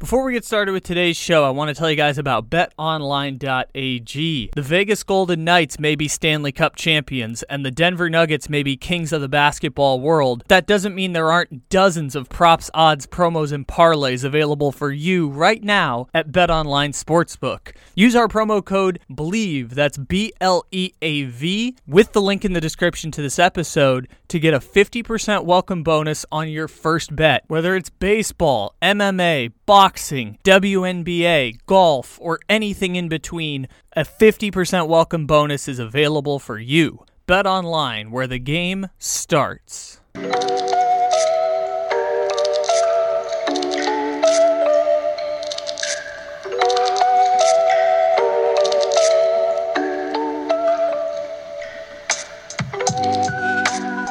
Before we get started with today's show, I want to tell you guys about betonline.ag. The Vegas Golden Knights may be Stanley Cup champions, and the Denver Nuggets may be kings of the basketball world. That doesn't mean there aren't dozens of props, odds, promos, and parlays available for you right now at BetOnline Sportsbook. Use our promo code BLEAV, that's B L E A V, with the link in the description to this episode to get a 50% welcome bonus on your first bet. Whether it's baseball, MMA, boxing, WNBA, golf, or anything in between, a 50% welcome bonus is available for you. Bet online where the game starts.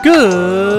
Good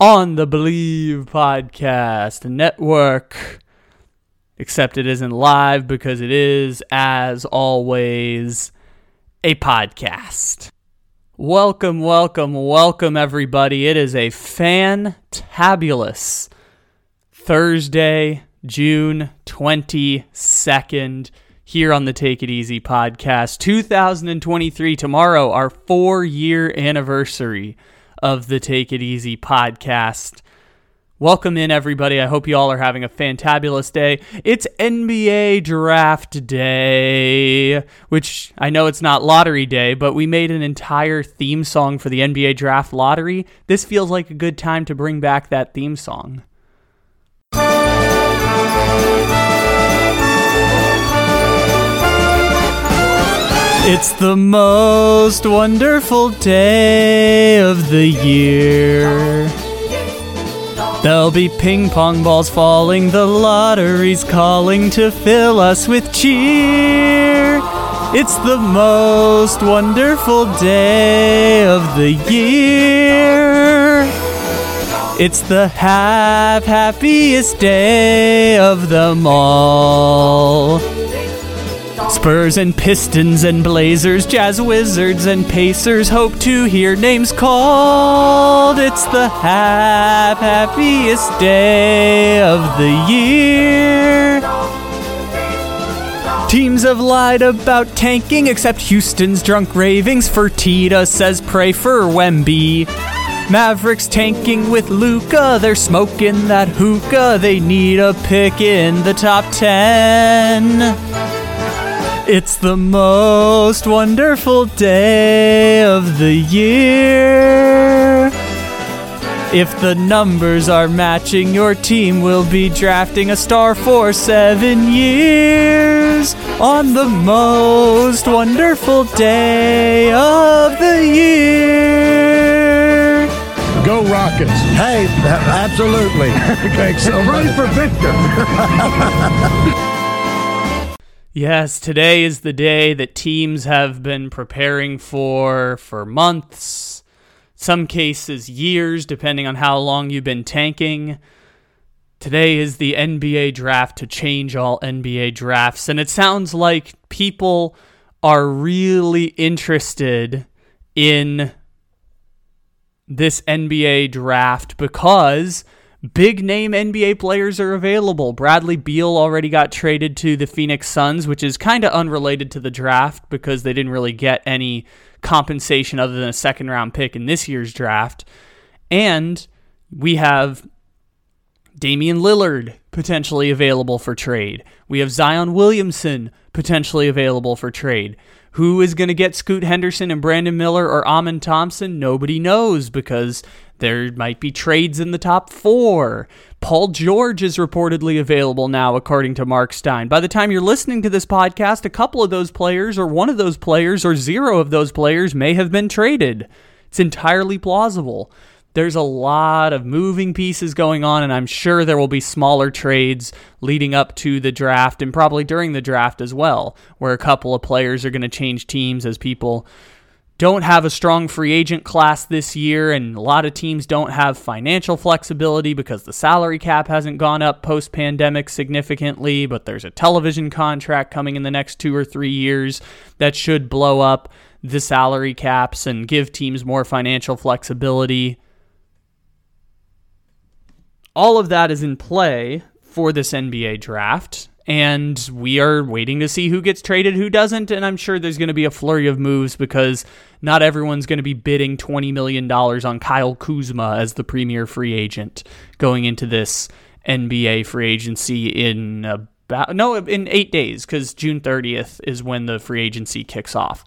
on the Bleav Podcast Network. Except it isn't live because it is, as always, a podcast. Welcome, welcome, welcome, everybody. It is a fantabulous Thursday, June 22nd here on the Take It Easy podcast. 2023, tomorrow, our four year anniversary of the Take It Easy podcast. Welcome in, everybody. I hope you all are having a fantabulous day. It's NBA draft day, which I know it's not lottery day, but we made an entire theme song for the NBA draft lottery. This feels like a good time to bring back that theme song. It's the most wonderful day of the year. There'll be ping pong balls falling, the lottery's calling to fill us with cheer. It's the most wonderful day of the year. It's the half happiest day of them all. Spurs and Pistons and Blazers, Jazz Wizards and Pacers hope to hear names called. It's the hap- happiest day of the year. Teams have lied about tanking, except Houston's drunk ravings. Fertitta says pray for Wemby. Mavericks tanking with Luka, they're smoking that hookah. They need a pick in the top 10. It's the most wonderful day of the year. If the numbers are matching, your team will be drafting a star for seven years on the most wonderful day of the year. Go Rockets. Hey, absolutely. Thanks so Pray much. for Victor. Yes, today is the day that teams have been preparing for for months, some cases years, depending on how long you've been tanking. Today is the NBA draft to change all NBA drafts, and it sounds like people are really interested in this NBA draft because big name NBA players are available. Bradley Beal already got traded to the Phoenix Suns, which is kind of unrelated to the draft because they didn't really get any compensation other than a second round pick in this year's draft. And we have Damian Lillard potentially available for trade. We have Zion Williamson potentially available for trade. Who is going to get Scoot Henderson and Brandon Miller or Amen Thompson? Nobody knows because there might be trades in the top four. Paul George is reportedly available now, according to Marc Stein. By the time you're listening to this podcast, a couple of those players, or one of those players, or zero of those players may have been traded. It's entirely plausible. There's a lot of moving pieces going on, and I'm sure there will be smaller trades leading up to the draft and probably during the draft as well, where a couple of players are going to change teams as people don't have a strong free agent class this year, and a lot of teams don't have financial flexibility because the salary cap hasn't gone up post pandemic significantly. But there's a television contract coming in the next two or three years that should blow up the salary caps and give teams more financial flexibility. All of that is in play for this NBA draft and we are waiting to see who gets traded, who doesn't. And I'm sure there's going to be a flurry of moves because not everyone's going to be bidding $20 million on Kyle Kuzma as the premier free agent going into this NBA free agency in about, no, in eight days because June 30th is when the free agency kicks off.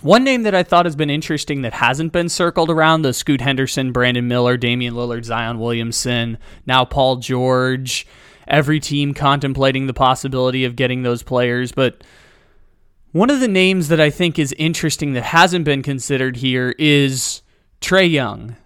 One name that I thought has been interesting that hasn't been circled around the Scoot Henderson, Brandon Miller, Damian Lillard, Zion Williamson, now Paul George every team contemplating the possibility of getting those players. But one of the names that I think is interesting that hasn't been considered here is Trae Young.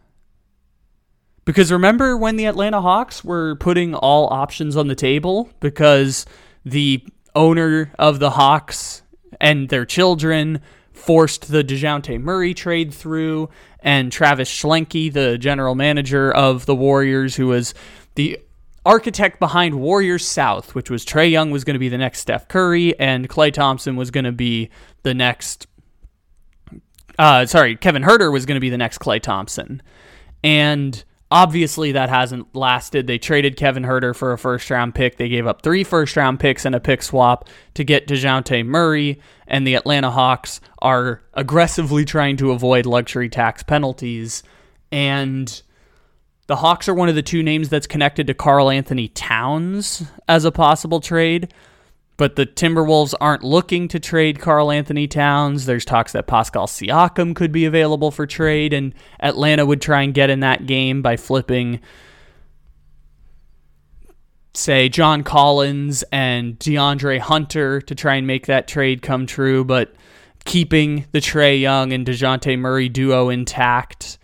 Because remember when the Atlanta Hawks were putting all options on the table because the owner of the Hawks and their children forced the DeJounte Murray trade through, and Travis Schlenk, the general manager of the Warriors, who was the architect behind Warriors South, which was Trae Young was going to be the next Steph Curry, and Klay Thompson was going to be the next. Uh, sorry, Kevin Huerter was going to be the next Klay Thompson, and obviously that hasn't lasted. They traded Kevin Huerter for a first round pick. They gave up three first round picks and a pick swap to get Dejounte Murray, and the Atlanta Hawks are aggressively trying to avoid luxury tax penalties and the Hawks are one of the two names that's connected to Karl-Anthony Towns as a possible trade, but the Timberwolves aren't looking to trade Karl-Anthony Towns. There's talks that Pascal Siakam could be available for trade, and Atlanta would try and get in that game by flipping, say, John Collins and DeAndre Hunter to try and make that trade come true, but keeping the Trae Young and DeJounte Murray duo intact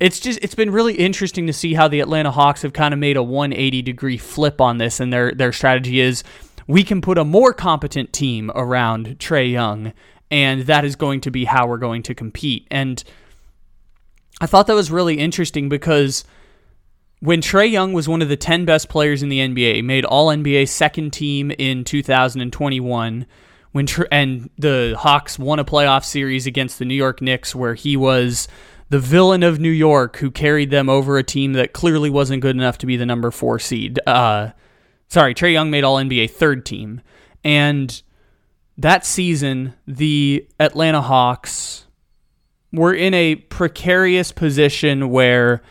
it's just it's been really interesting to see how the Atlanta Hawks have kind of made a 180 degree flip on this and their their strategy is we can put a more competent team around Trae Young and that is going to be how we're going to compete. And I thought that was really interesting because when Trae Young was one of the 10 best players in the NBA, made all NBA second team in 2021 when and the Hawks won a playoff series against the New York Knicks where he was the villain of New York who carried them over a team that clearly wasn't good enough to be the number four seed. Uh, sorry, Trae Young made All NBA third team, and that season the Atlanta Hawks were in a precarious position where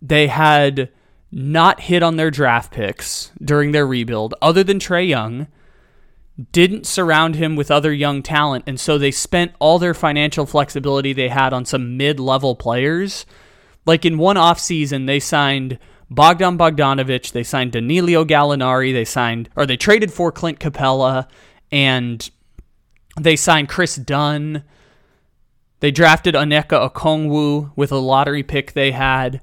they had not hit on their draft picks during their rebuild, other than Trae Young didn't surround him with other young talent, and so they spent all their financial flexibility they had on some mid-level players. Like in one offseason, they signed Bogdan Bogdanovic, they signed Danilo Gallinari, they signed or they traded for Clint Capela, and they signed Kris Dunn. They drafted Onyeka Okongwu with a lottery pick they had.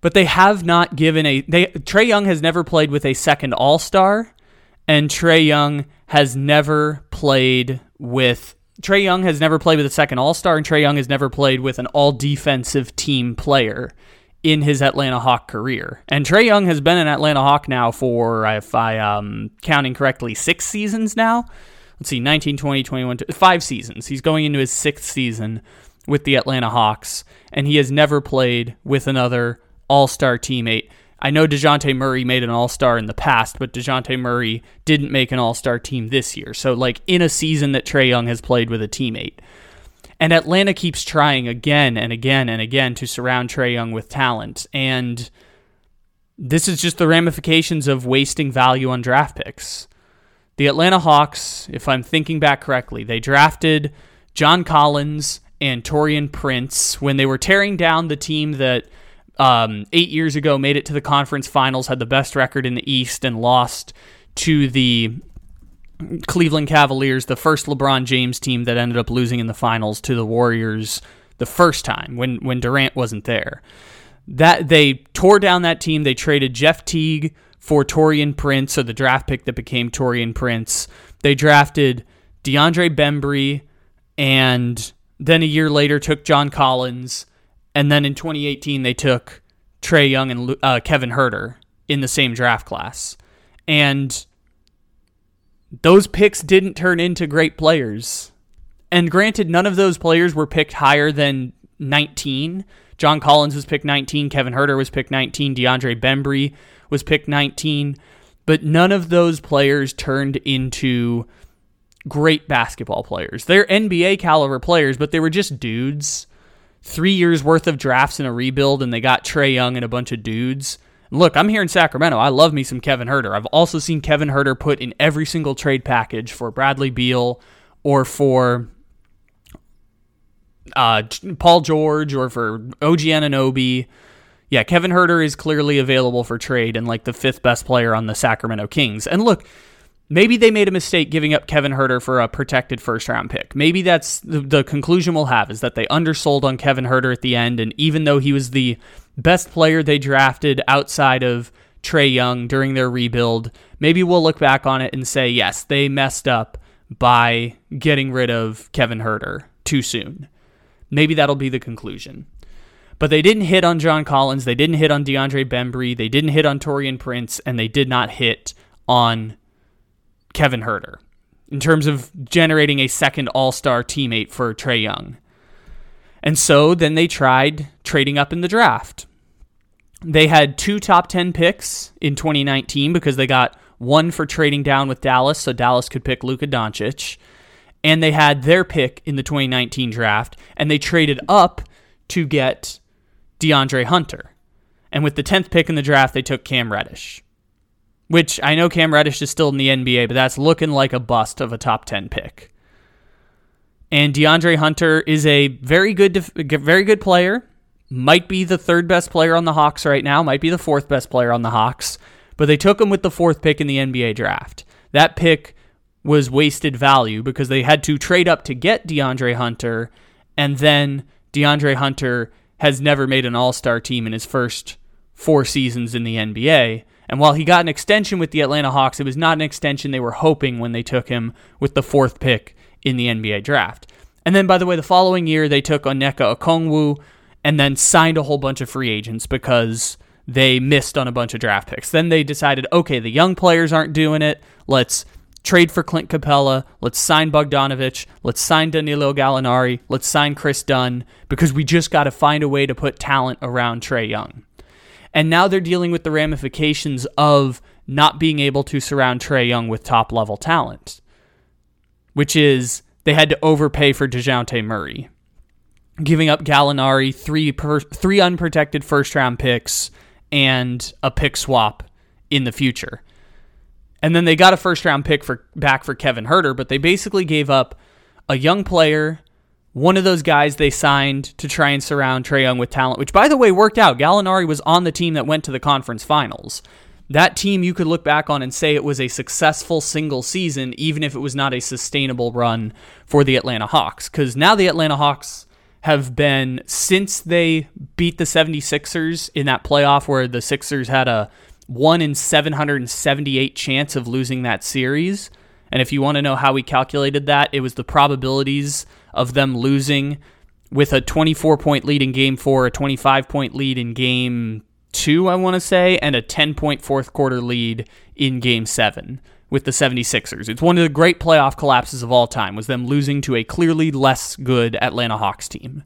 But they have not given a they Trae Young has never played with a second all-star and Trae Young has never played with Trae Young has never played with a second All Star, and Trae Young has never played with an all defensive team player in his Atlanta Hawk career. And Trae Young has been an Atlanta Hawk now for, if I am counting correctly, six seasons now. Let's see, 19, 20, 21, five seasons. He's going into his sixth season with the Atlanta Hawks, and he has never played with another All Star teammate. I know DeJounte Murray made an all star in the past, but DeJounte Murray didn't make an all star team this year. So, like, in a season that Trae Young has played with a teammate. And Atlanta keeps trying again and again and again to surround Trae Young with talent. And this is just the ramifications of wasting value on draft picks. the Atlanta Hawks, if I'm thinking back correctly, they drafted John Collins and Taurean Prince when they were tearing down the team that um, eight years ago made it to the conference finals, had the best record in the East, and lost to the Cleveland Cavaliers, the first LeBron James team that ended up losing in the finals to the Warriors the first time when when Durant wasn't there. That they tore down that team. They traded Jeff Teague for Taurean Prince, so the draft pick that became Taurean Prince. They drafted DeAndre Bembry, and then a year later took John Collins, and then in 2018 they took Trae Young and uh, Kevin Huerter in the same draft class, and those picks didn't turn into great players. And granted, none of those players were picked higher than 19. John Collins was picked 19, Kevin Huerter was picked 19, DeAndre Bembry was picked 19, but none of those players turned into great basketball players. They're NBA caliber players, but they were just dudes. Three years worth of drafts in a rebuild, and they got Trae Young and a bunch of dudes. Look, I'm here in Sacramento. I love me some Kevin Huerter. I've also seen Kevin Huerter put in every single trade package for Bradley Beal or for uh, Paul George or for OG Anunoby. Yeah, Kevin Huerter is clearly available for trade and like the fifth best player on the Sacramento Kings. And look, maybe they made a mistake giving up Kevin Huerter for a protected first round pick. Maybe that's the, the conclusion we'll have is that they undersold on Kevin Huerter at the end. And even though he was the best player they drafted outside of Trae Young during their rebuild, maybe we'll look back on it and say, yes, they messed up by getting rid of Kevin Huerter too soon. Maybe that'll be the conclusion. But they didn't hit on John Collins, they didn't hit on DeAndre Bembry, they didn't hit on Taurean Prince, and they did not hit on Kevin Huerter in terms of generating a second all star teammate for Trae Young. And so then they tried trading up in the draft. They had two top 10 picks in 2019 because they got one for trading down with Dallas so Dallas could pick Luka Doncic. And they had their pick in the 2019 draft and they traded up to get DeAndre Hunter. And with the 10th pick in the draft, they took Cam Reddish, which I know Cam Reddish is still in the NBA, but that's looking like a bust of a top 10 pick. And DeAndre Hunter is a very good, very good player. Might be the third best player on the Hawks right now. Might be the fourth best player on the Hawks. But they took him with the fourth pick in the NBA draft. That pick was wasted value because they had to trade up to get DeAndre Hunter, and then DeAndre Hunter has never made an All Star team in his first four seasons in the NBA. And while he got an extension with the Atlanta Hawks, it was not an extension they were hoping when they took him with the fourth pick in the NBA draft. And then, by the way, the following year, they took Onyeka Okongwu and then signed a whole bunch of free agents because they missed on a bunch of draft picks. Then they decided, okay, the young players aren't doing it. Let's trade for Clint Capela. Let's sign Bogdanovic. Let's sign Danilo Gallinari. Let's sign Kris Dunn because we just got to find a way to put talent around Trae Young. And now they're dealing with the ramifications of not being able to surround Trae Young with top level talent which is they had to overpay for DeJounte Murray, giving up Gallinari, three, per, three unprotected first round picks, and a pick swap in the future. And then they got a first round pick for back for Kevin Huerter, but they basically gave up a young player, one of those guys they signed to try and surround Trae Young with talent, which by the way worked out. Gallinari was on the team that went to the conference finals that team you could look back on and say it was a successful single season, even if it was not a sustainable run for the Atlanta Hawks. Because now the Atlanta Hawks have been, since they beat the 76ers in that playoff where the Sixers had a 1 in 778 chance of losing that series. And if you want to know how we calculated that, it was the probabilities of them losing with a 24 point lead in game four, a 25 point lead in game two, I want to say, and a 10 point fourth quarter lead in game seven with the 76ers. It's one of the great playoff collapses of all time, was them losing to a clearly less good Atlanta Hawks team.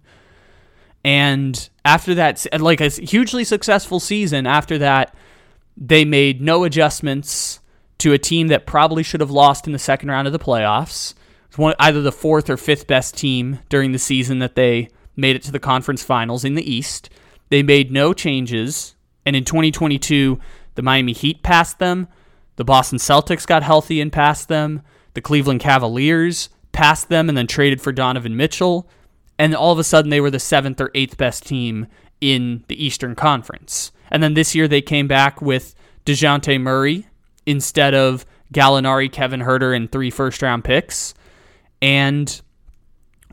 And after that, like a hugely successful season, after that, they made no adjustments to a team that probably should have lost in the second round of the playoffs. It's One, either the fourth or fifth best team during the season that they made it to the conference finals in the East. They made no changes and in 2022, the Miami Heat passed them. The Boston Celtics got healthy and passed them. The Cleveland Cavaliers passed them and then traded for Donovan Mitchell. And all of a sudden, they were the seventh or eighth best team in the Eastern Conference. And then this year, they came back with DeJounte Murray instead of Gallinari, Kevin Huerter, and three first round picks. And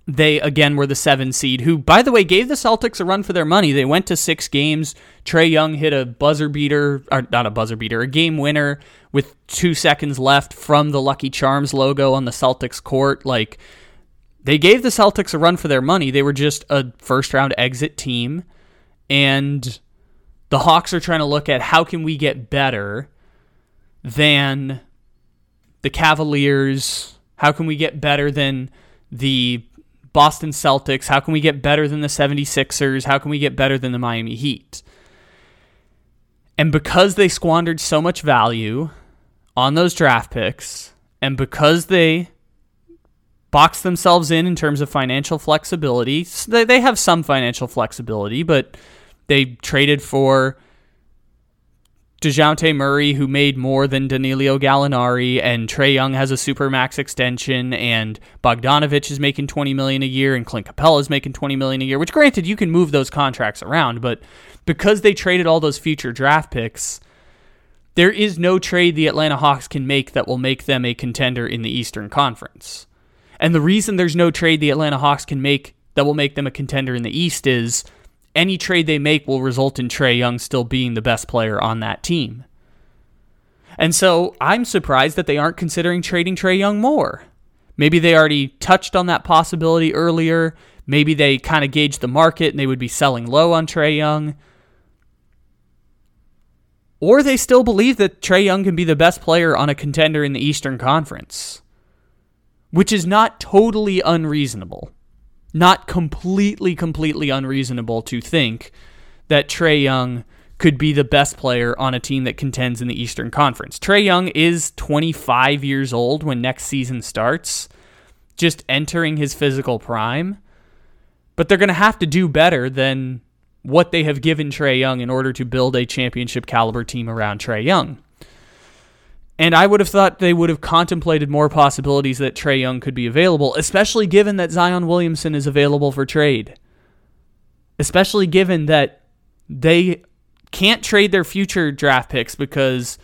they again were the seven seed, who, by the way, gave the Celtics a run for their money. They went to six games. Trae Young hit a buzzer beater, or not a buzzer beater, a game winner with two seconds left from the Lucky Charms logo on the Celtics court. Like, they gave the Celtics a run for their money. They were just a first round exit team. And the Hawks are trying to look at how can we get better than the Cavaliers? How can we get better than the Boston Celtics? How can we get better than the 76ers? How can we get better than the Miami Heat? And because they squandered so much value on those draft picks, and because they boxed themselves in in terms of financial flexibility, they have some financial flexibility, but they traded for DeJounte Murray, who made more than Danilo Gallinari, and Trae Young has a super max extension, and Bogdanovic is making twenty million a year, and Clint Capela is making twenty million a year. Which, granted, you can move those contracts around, but because they traded all those future draft picks, there is no trade the Atlanta Hawks can make that will make them a contender in the Eastern Conference. And the reason there's no trade the Atlanta Hawks can make that will make them a contender in the East is any trade they make will result in Trae Young still being the best player on that team. And so I'm surprised that they aren't considering trading Trae Young more. Maybe they already touched on that possibility earlier. Maybe they kind of gauged the market and they would be selling low on Trae Young. Or they still believe that Trae Young can be the best player on a contender in the Eastern Conference, which is not totally unreasonable not completely, completely unreasonable to think that Trae Young could be the best player on a team that contends in the Eastern Conference. Trae Young is 25 years old when next season starts, just entering his physical prime. But they're going to have to do better than what they have given Trae Young in order to build a championship caliber team around Trae Young. And I would have thought they would have contemplated more possibilities that Trae Young could be available, especially given that Zion Williamson is available for trade. Especially given that they can't trade their future draft picks because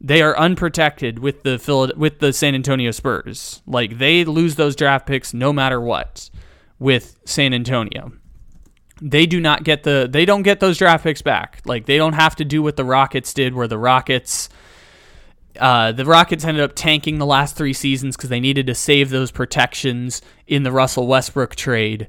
they are unprotected with the with the San Antonio Spurs. Like they lose those draft picks no matter what with San Antonio. They do not get the they don't get those draft picks back. Like they don't have to do what the Rockets did where the Rockets uh, the Rockets ended up tanking the last three seasons because they needed to save those protections in the Russell Westbrook trade.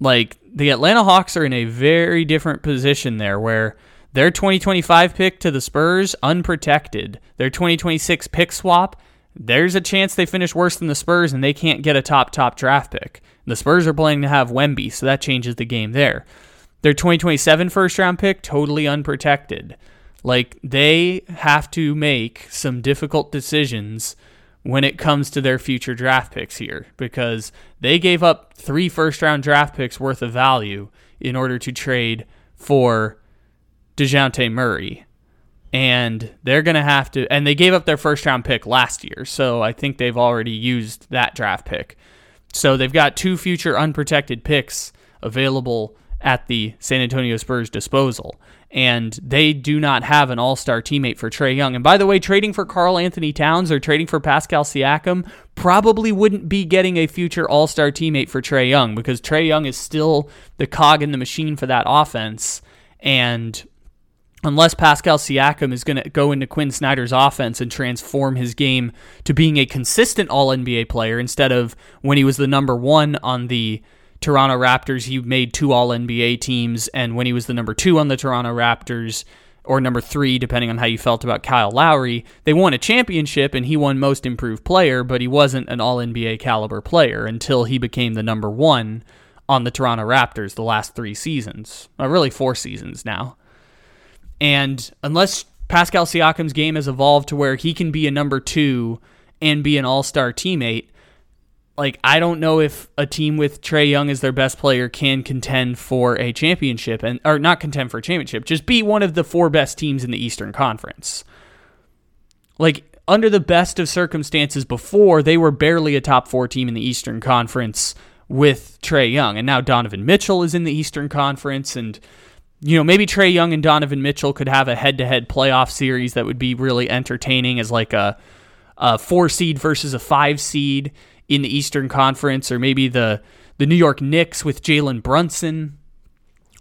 Like the Atlanta Hawks are in a very different position there, where their 2025 pick to the Spurs unprotected, their 2026 pick swap. There's a chance they finish worse than the Spurs and they can't get a top top draft pick. The Spurs are planning to have Wemby, so that changes the game there. Their 2027 first round pick totally unprotected. Like they have to make some difficult decisions when it comes to their future draft picks here because they gave up three first round draft picks worth of value in order to trade for DeJounte Murray. And they're going to have to, and they gave up their first round pick last year. So I think they've already used that draft pick. So they've got two future unprotected picks available at the San Antonio Spurs disposal and they do not have an all star teammate for Trae Young. And by the way, trading for Karl-Anthony Towns or trading for Pascal Siakam probably wouldn't be getting a future all star teammate for Trae Young because Trae Young is still the cog in the machine for that offense. And unless Pascal Siakam is going to go into Quin Snyder's offense and transform his game to being a consistent all NBA player instead of when he was the number one on the Toronto Raptors, he made two All NBA teams, and when he was the number two on the Toronto Raptors, or number three, depending on how you felt about Kyle Lowry, they won a championship and he won Most Improved Player, but he wasn't an All NBA caliber player until he became the number one on the Toronto Raptors the last three seasons, uh, really four seasons now. And unless Pascal Siakam's game has evolved to where he can be a number two and be an all star teammate, like I don't know if a team with Trae Young as their best player can contend for a championship and or not contend for a championship, just be one of the four best teams in the Eastern Conference. Like under the best of circumstances before, they were barely a top four team in the Eastern Conference with Trae Young. And now Donovan Mitchell is in the Eastern Conference. And, you know, maybe Trae Young and Donovan Mitchell could have a head to head playoff series that would be really entertaining as like a, a four seed versus a five seed in the Eastern Conference. Or maybe the, the New York Knicks with Jalen Brunson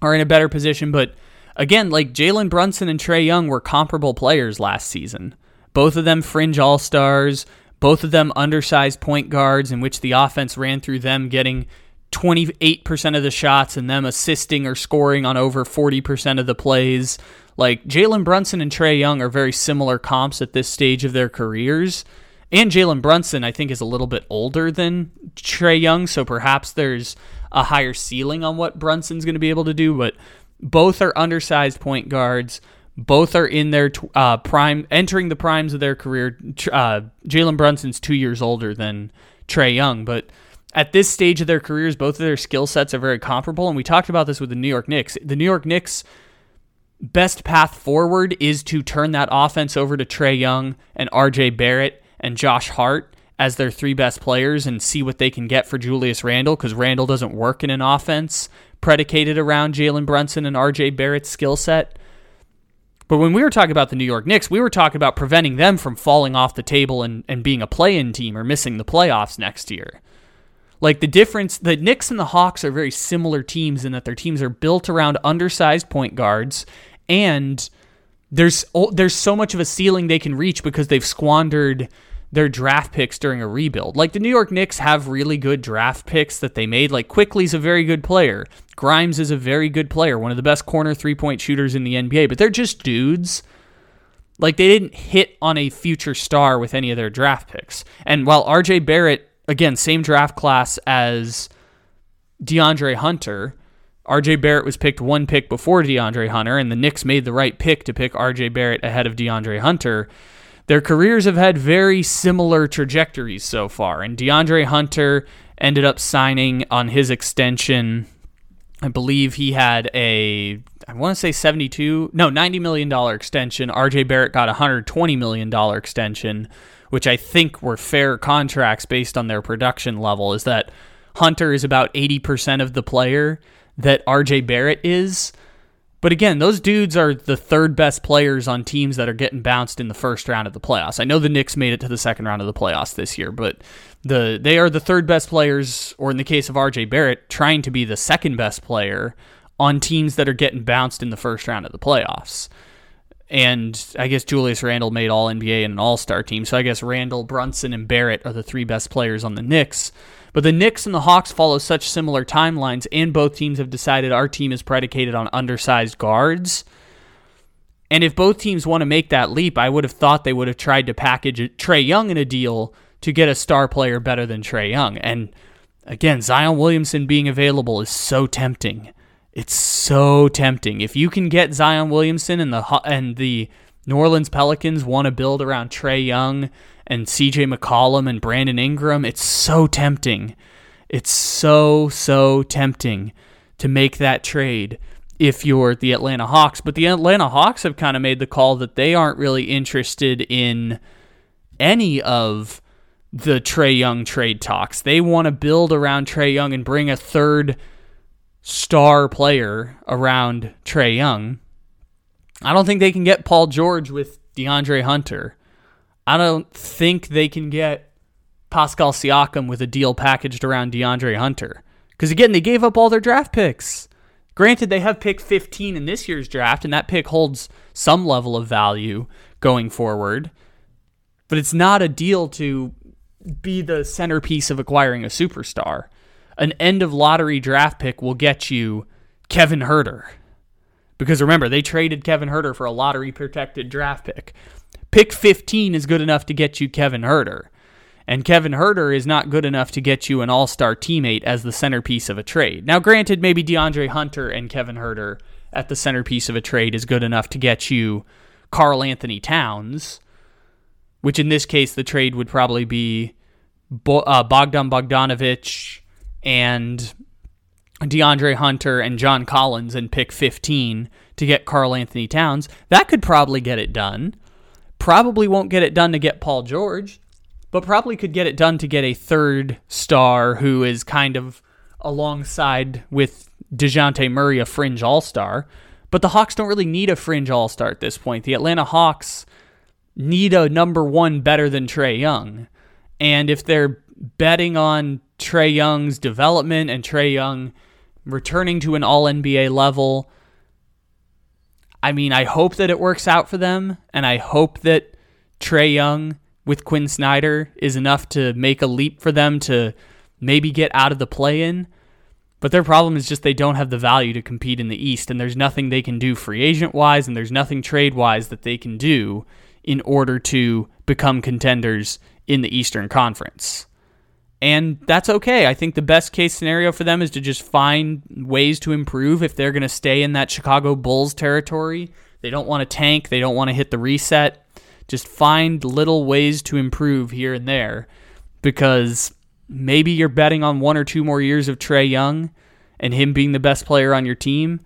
are in a better position. But again, like Jalen Brunson and Trae Young were comparable players last season. Both of them fringe all stars, both of them undersized point guards, in which the offense ran through them getting 28% of the shots and them assisting or scoring on over 40% of the plays. Like Jalen Brunson and Trae Young are very similar comps at this stage of their careers. And Jalen Brunson, I think, is a little bit older than Trae Young, so perhaps there's a higher ceiling on what Brunson's going to be able to do. But both are undersized point guards. Both are in their uh, prime, entering the primes of their career. Uh, Jalen Brunson's two years older than Trae Young, but at this stage of their careers, both of their skill sets are very comparable. And we talked about this with the New York Knicks. The New York Knicks' best path forward is to turn that offense over to Trae Young and RJ Barrett and Josh Hart as their three best players and see what they can get for Julius Randle because Randle doesn't work in an offense predicated around Jalen Brunson and RJ Barrett's skill set. But when we were talking about the New York Knicks, we were talking about preventing them from falling off the table and, and being a play in team or missing the playoffs next year. Like the difference, the Knicks and the Hawks are very similar teams in that their teams are built around undersized point guards, and there's there's so much of a ceiling they can reach because they've squandered their draft picks during a rebuild. Like the New York Knicks have really good draft picks that they made. Like Quickley's a very good player. Grimes is a very good player, one of the best corner three point shooters in the NBA, but they're just dudes. Like they didn't hit on a future star with any of their draft picks. And while RJ Barrett, again, same draft class as DeAndre Hunter, RJ Barrett was picked one pick before DeAndre Hunter, and the Knicks made the right pick to pick RJ Barrett ahead of DeAndre Hunter their careers have had very similar trajectories so far. And DeAndre Hunter ended up signing on his extension. I believe he had a, I want to say 72, no, $90 million extension. RJ Barrett got a $120 million extension, which I think were fair contracts based on their production level. Is that Hunter is about 80% of the player that RJ Barrett is. But again, those dudes are the third best players on teams that are getting bounced in the first round of the playoffs. I know the Knicks made it to the second round of the playoffs this year, but the they are the third best players, or in the case of RJ Barrett, trying to be the second best player on teams that are getting bounced in the first round of the playoffs. And I guess Julius Randle made All NBA and an All Star team. So I guess Randle, Brunson, and Barrett are the three best players on the Knicks. But the Knicks and the Hawks follow such similar timelines, and both teams have decided our team is predicated on undersized guards. And if both teams want to make that leap, I would have thought they would have tried to package Trae Young in a deal to get a star player better than Trae Young. And again, Zion Williamson being available is so tempting. It's so tempting. If you can get Zion Williamson and the and the New Orleans Pelicans want to build around Trae Young and CJ McCollum and Brandon Ingram. It's so tempting. It's so, so tempting to make that trade if you're the Atlanta Hawks. But the Atlanta Hawks have kind of made the call that they aren't really interested in any of the Trae Young trade talks. They want to build around Trae Young and bring a third star player around Trae Young. I don't think they can get Paul George with DeAndre Hunter. I don't think they can get Pascal Siakam with a deal packaged around DeAndre Hunter. Because again, they gave up all their draft picks. Granted, they have pick 15 in this year's draft, and that pick holds some level of value going forward. But it's not a deal to be the centerpiece of acquiring a superstar. An end of lottery draft pick will get you Kevin Huerter. Because remember, they traded Kevin Huerter for a lottery protected draft pick. Pick 15 is good enough to get you Kevin Huerter. And Kevin Huerter is not good enough to get you an all star teammate as the centerpiece of a trade. Now, granted, maybe DeAndre Hunter and Kevin Huerter at the centerpiece of a trade is good enough to get you Karl Anthony Towns, which in this case, the trade would probably be uh, Bogdan Bogdanovic and DeAndre Hunter and John Collins and pick 15 to get Karl Anthony Towns. That could probably get it done. Probably won't get it done to get Paul George, but probably could get it done to get a third star who is kind of alongside with DeJounte Murray, a fringe all star. But the Hawks don't really need a fringe all star at this point. The Atlanta Hawks need a number one better than Trae Young. And if they're betting on Trae Young's development and Trae Young returning to an all NBA level, I mean, I hope that it works out for them. And I hope that Trae Young with Quin Snyder is enough to make a leap for them to maybe get out of the play in. But their problem is just they don't have the value to compete in the East, and there's nothing they can do free agent wise, and there's nothing trade wise that they can do in order to become contenders in the Eastern Conference. And that's okay. I think the best case scenario for them is to just find ways to improve if they're going to stay in that Chicago Bulls territory. They don't want to tank, they don't want to hit the reset. Just find little ways to improve here and there because maybe you're betting on one or two more years of Trae Young and him being the best player on your team.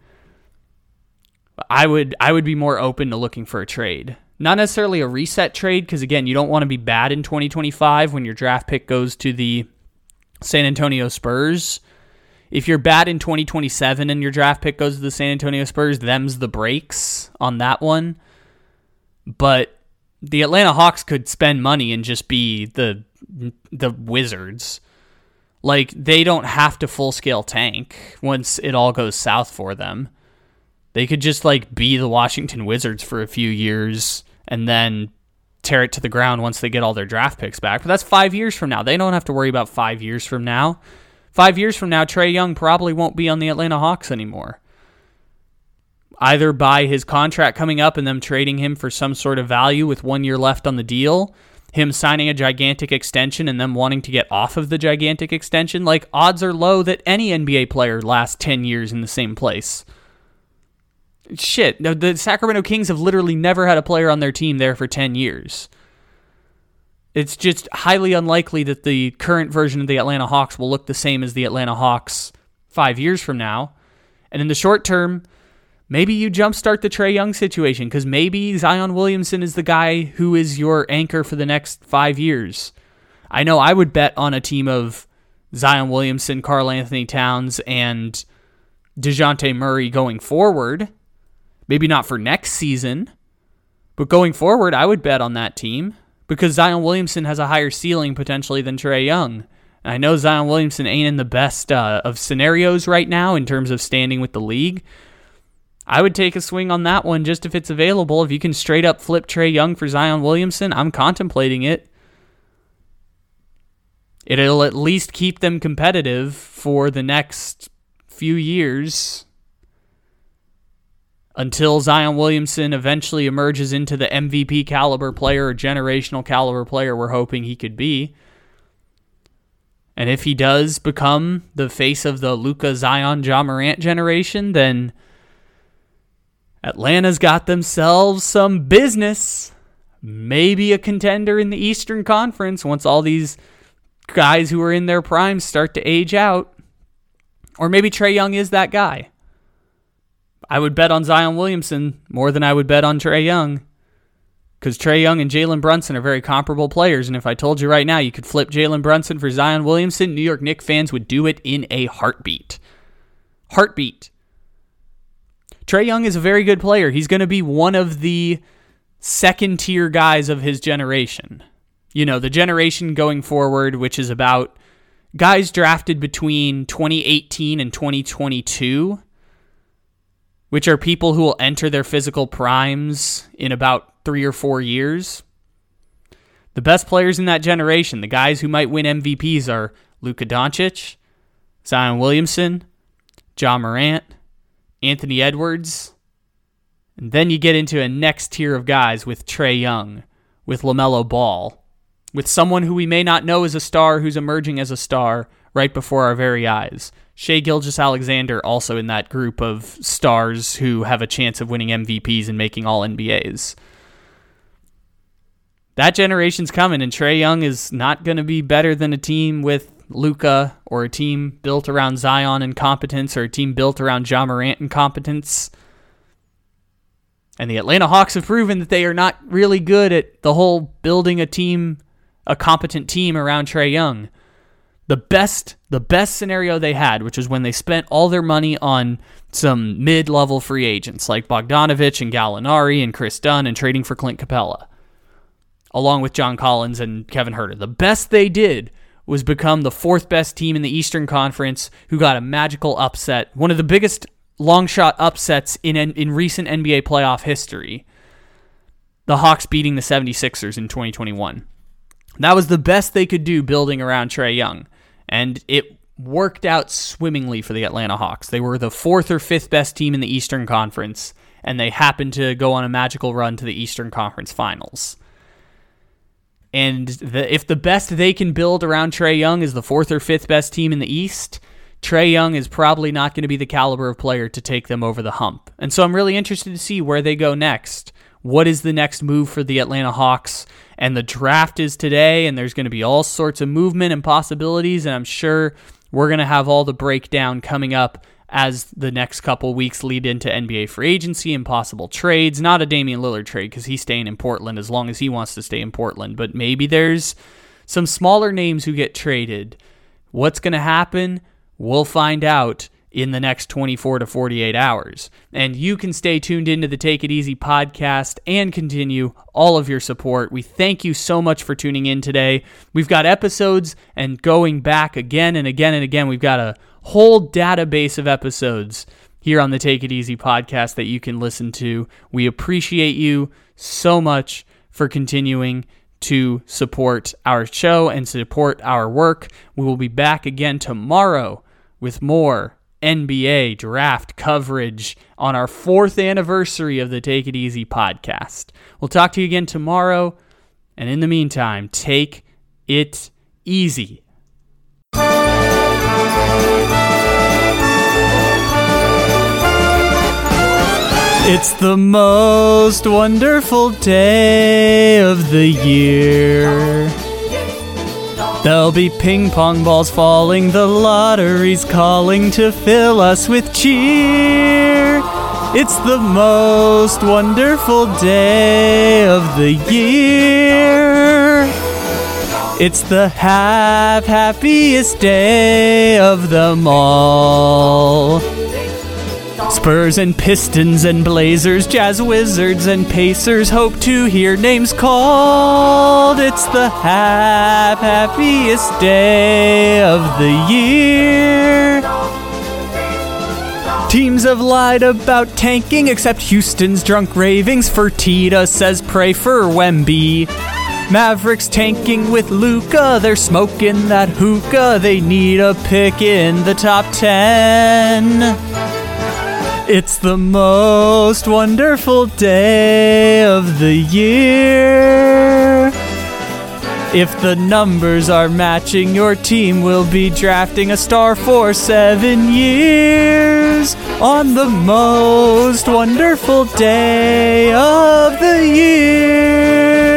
I would I would be more open to looking for a trade. Not necessarily a reset trade because again, you don't want to be bad in 2025 when your draft pick goes to the San Antonio Spurs. If you're bad in 2027 and your draft pick goes to the San Antonio Spurs, them's the breaks on that one. But the Atlanta Hawks could spend money and just be the the Wizards. Like they don't have to full scale tank once it all goes south for them. They could just like be the Washington Wizards for a few years and then tear it to the ground once they get all their draft picks back. But that's five years from now. They don't have to worry about five years from now. Five years from now, Trae Young probably won't be on the Atlanta Hawks anymore. Either by his contract coming up and them trading him for some sort of value with one year left on the deal, him signing a gigantic extension and them wanting to get off of the gigantic extension. Like, odds are low that any NBA player lasts 10 years in the same place shit, the Sacramento Kings have literally never had a player on their team there for 10 years. It's just highly unlikely that the current version of the Atlanta Hawks will look the same as the Atlanta Hawks five years from now. And in the short term, maybe you jumpstart the Trae Young situation because maybe Zion Williamson is the guy who is your anchor for the next five years. I know I would bet on a team of Zion Williamson, Karl-Anthony Towns, and DeJounte Murray going forward Maybe not for next season, but going forward, I would bet on that team because Zion Williamson has a higher ceiling potentially than Trae Young. I know Zion Williamson ain't in the best uh, of scenarios right now in terms of standing with the league. I would take a swing on that one just if it's available. If you can straight up flip Trae Young for Zion Williamson, I'm contemplating it. It'll at least keep them competitive for the next few years until Zion Williamson eventually emerges into the MVP caliber player or generational caliber player we're hoping he could be. And if he does become the face of the Luka Zion Ja Morant generation, then Atlanta's got themselves some business. Maybe a contender in the Eastern Conference once all these guys who are in their prime start to age out. Or maybe Trae Young is that guy. I would bet on Zion Williamson more than I would bet on Trae Young. Because Trae Young and Jalen Brunson are very comparable players. And if I told you right now you could flip Jalen Brunson for Zion Williamson, New York Knicks fans would do it in a heartbeat. Heartbeat. Trae Young is a very good player. He's going to be one of the second tier guys of his generation. You know, the generation going forward, which is about guys drafted between 2018 and 2022 which are people who will enter their physical primes in about three or four years. The best players in that generation, the guys who might win MVPs, are Luka Doncic, Zion Williamson, Ja Morant, Anthony Edwards. And then you get into a next tier of guys with Trae Young, with LaMelo Ball, with someone who we may not know as a star who's emerging as a star right before our very eyes. Shai Gilgeous-Alexander also in that group of stars who have a chance of winning MVPs and making all NBAs. That generation's coming, and Trae Young is not going to be better than a team with Luka or a team built around Zion and competence or a team built around Ja Morant and competence. And the Atlanta Hawks have proven that they are not really good at the whole building a team, a competent team around Trae Young. The best, the best scenario they had, which was when they spent all their money on some mid-level free agents like Bogdanovic and Gallinari and Kris Dunn and trading for Clint Capela, along with John Collins and Kevin Huerter. The best they did was become the fourth best team in the Eastern Conference who got a magical upset, one of the biggest long shot upsets in in recent NBA playoff history. The Hawks beating the 76ers in 2021. That was the best they could do building around Trae Young. And it worked out swimmingly for the Atlanta Hawks. They were the fourth or fifth best team in the Eastern Conference, and they happened to go on a magical run to the Eastern Conference Finals. And the, if the best they can build around Trae Young is the fourth or fifth best team in the East, Trae Young is probably not going to be the caliber of player to take them over the hump. And so I'm really interested to see where they go next. What is the next move for the Atlanta Hawks? And the draft is today, and there's going to be all sorts of movement and possibilities. And I'm sure we're going to have all the breakdown coming up as the next couple weeks lead into NBA free agency and possible trades. Not a Damian Lillard trade because he's staying in Portland as long as he wants to stay in Portland, but maybe there's some smaller names who get traded. What's going to happen? We'll find out in the next 24 to 48 hours. And you can stay tuned into the Take It Easy podcast and continue all of your support. We thank you so much for tuning in today. We've got episodes and going back again and again and again. We've got a whole database of episodes here on the Take It Easy podcast that you can listen to. We appreciate you so much for continuing to support our show and support our work. We will be back again tomorrow with more NBA draft coverage on our fourth anniversary of the Take It Easy podcast. We'll talk to you again tomorrow. And in the meantime, take it easy. It's the most wonderful day of the year. There'll be ping pong balls falling, the lottery's calling to fill us with cheer. It's the most wonderful day of the year. It's the half happiest day of them all. Spurs and Pistons and Blazers, Jazz Wizards and Pacers hope to hear names called. It's the hap- happiest day of the year. Teams have lied about tanking, except Houston's drunk ravings. Fertitta says pray for Wemby. Mavericks tanking with Luka. they're smoking that hookah. They need a pick in the top 10. It's the most wonderful day of the year. If the numbers are matching, your team will be drafting a star for seven years on the most wonderful day of the year.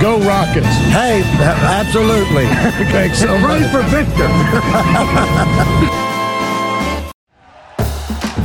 Go Rockets. Hey, absolutely. Thanks so much. Run for Victor.